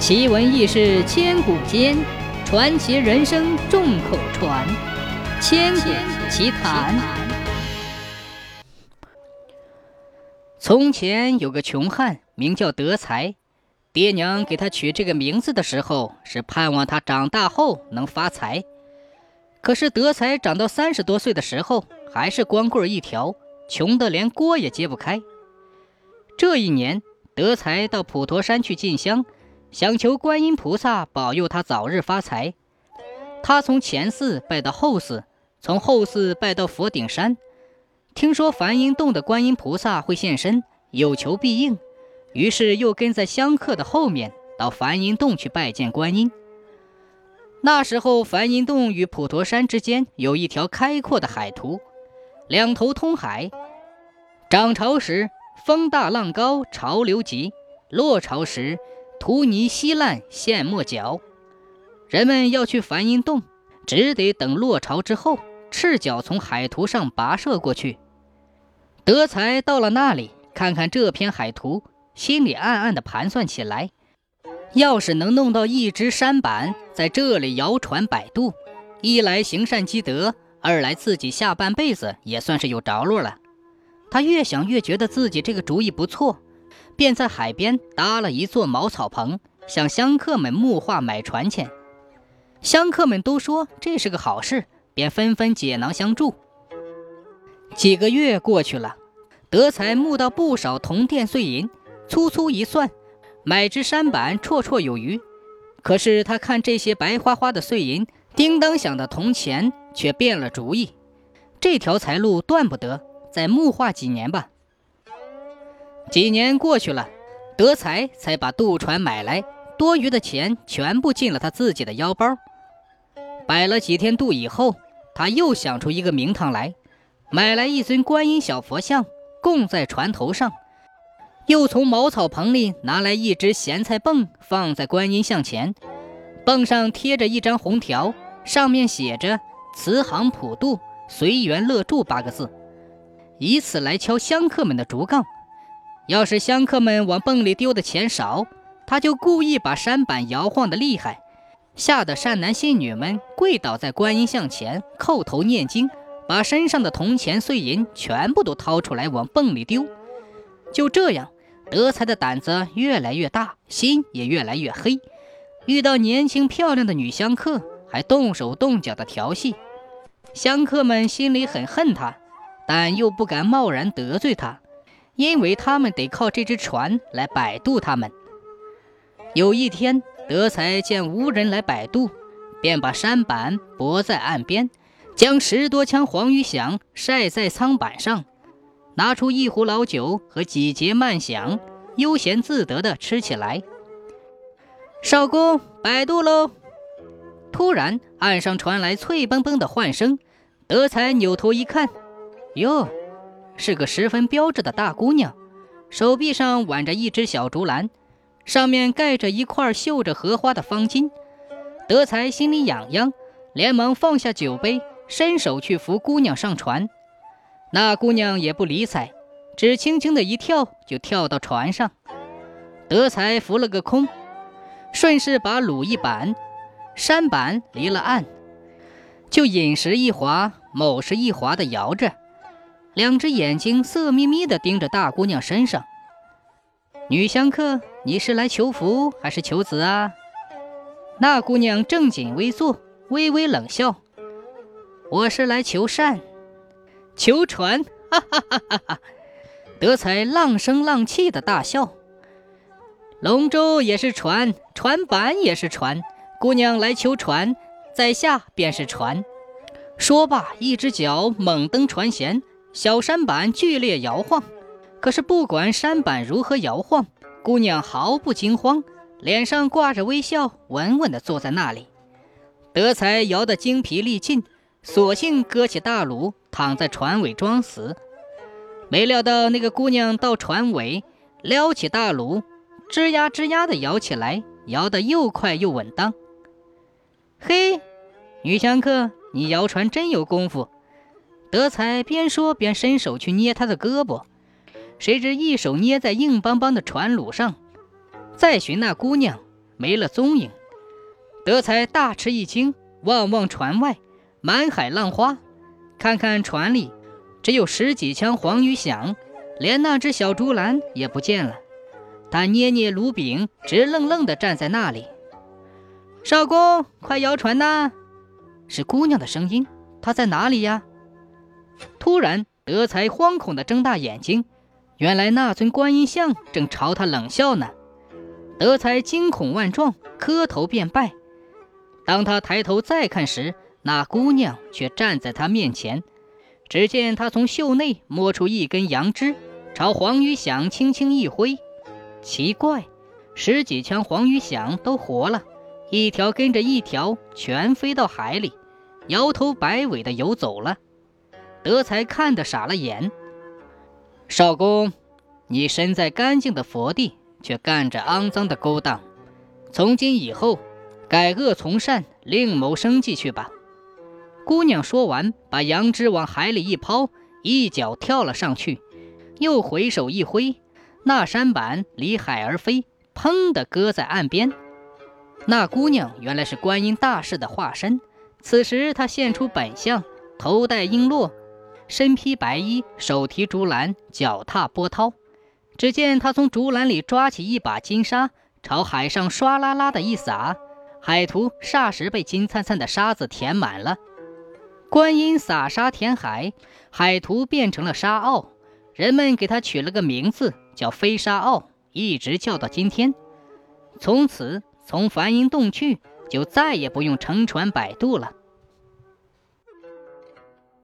奇闻异事千古间，传奇人生众口传。千古奇谈。从前有个穷汉，名叫德才。爹娘给他取这个名字的时候，是盼望他长大后能发财。可是德才长到三十多岁的时候，还是光棍一条，穷得连锅也揭不开。这一年，德才到普陀山去进香，想求观音菩萨保佑他早日发财。他从前寺拜到后寺，从后寺拜到佛顶山，听说梵音洞的观音菩萨会现身，有求必应，于是又跟在香客的后面到梵音洞去拜见观音。那时候，梵音洞与普陀山之间有一条开阔的海图，两头通海，涨潮时。风大浪高，潮流急；落潮时，土泥稀烂，陷没脚。人们要去梵音洞，只得等落潮之后，赤脚从海图上跋涉过去。德才到了那里，看看这片海图，心里暗暗地盘算起来：要是能弄到一只舢板，在这里摇船摆渡，一来行善积德，二来自己下半辈子也算是有着落了。他越想越觉得自己这个主意不错，便在海边搭了一座茅草棚，向香客们募化买船钱。香客们都说这是个好事，便纷纷解囊相助。几个月过去了，德才募到不少铜钿碎银，粗粗一算，买只舢板绰绰有余。可是他看这些白花花的碎银，叮当响的铜钱，却变了主意：这条财路断不得。再木化几年吧。几年过去了，德才才把渡船买来，多余的钱全部进了他自己的腰包。摆了几天渡以后，他又想出一个名堂来，买来一尊观音小佛像，供在船头上。又从茅草棚里拿来一只咸菜泵，放在观音像前，泵上贴着一张红条，上面写着“慈航普渡，随缘乐住”八个字。以此来敲香客们的竹杠，要是香客们往泵里丢的钱少，他就故意把山板摇晃得厉害，吓得善男信女们跪倒在观音像前，叩头念经，把身上的铜钱碎银全部都掏出来往泵里丢。就这样，德才的胆子越来越大，心也越来越黑。遇到年轻漂亮的女香客，还动手动脚的调戏，香客们心里很恨他。但又不敢贸然得罪他，因为他们得靠这只船来摆渡他们。有一天，德才见无人来摆渡，便把舢板泊在岸边，将十多枪黄鱼响晒在舱板上，拿出一壶老酒和几节慢响，悠闲自得地吃起来。少公，摆渡喽！突然，岸上传来脆蹦蹦的唤声，德才扭头一看。哟，是个十分标致的大姑娘，手臂上挽着一只小竹篮，上面盖着一块绣着荷花的方巾。德才心里痒痒，连忙放下酒杯，伸手去扶姑娘上船。那姑娘也不理睬，只轻轻的一跳，就跳到船上。德才扶了个空，顺势把橹一板，舢板离了岸，就引时一划，某时一划的摇着。两只眼睛色眯眯地盯着大姑娘身上。女香客，你是来求福还是求子啊？那姑娘正襟危坐，微微冷笑：“我是来求善，求船。”哈哈哈哈哈！德才浪声浪气的大笑。龙舟也是船，船板也是船。姑娘来求船，在下便是船。说罢，一只脚猛蹬船舷。小舢板剧烈摇晃，可是不管舢板如何摇晃，姑娘毫不惊慌，脸上挂着微笑，稳稳地坐在那里。德才摇得精疲力尽，索性搁起大橹，躺在船尾装死。没料到那个姑娘到船尾，撩起大橹，吱呀吱呀地摇起来，摇得又快又稳当。嘿，女香客，你摇船真有功夫。德才边说边伸手去捏他的胳膊，谁知一手捏在硬邦邦的船橹上。再寻那姑娘，没了踪影。德才大吃一惊，望望船外，满海浪花，看看船里，只有十几枪黄鱼响，连那只小竹篮也不见了。他捏捏炉柄，直愣愣地站在那里。少公，快摇船呐！是姑娘的声音。她在哪里呀？突然，德才惶恐地睁大眼睛，原来那尊观音像正朝他冷笑呢。德才惊恐万状，磕头便拜。当他抬头再看时，那姑娘却站在他面前。只见他从袖内摸出一根杨枝，朝黄鱼响轻轻一挥。奇怪，十几枪黄鱼响都活了，一条跟着一条，全飞到海里，摇头摆尾的游走了。德才看得傻了眼。少公，你身在干净的佛地，却干着肮脏的勾当，从今以后。改恶从善，另谋生计去吧。姑娘说完，把杨枝往海里一抛，一脚跳了上去，又回手一挥，那山板离海而飞，砰的搁在岸边。那姑娘原来是观音大士的化身。此时她现出本相，头戴璎珞，身披白衣，手提竹篮，脚踏波涛。只见他从竹篮里抓起一把金沙，朝海上唰啦啦的一撒。海图霎时被金灿灿的沙子填满了。观音撒沙填海，海图变成了沙澳。人们给他取了个名字，叫飞沙澳，一直叫到今天。从此，从梵音洞去，就再也不用乘船摆渡了。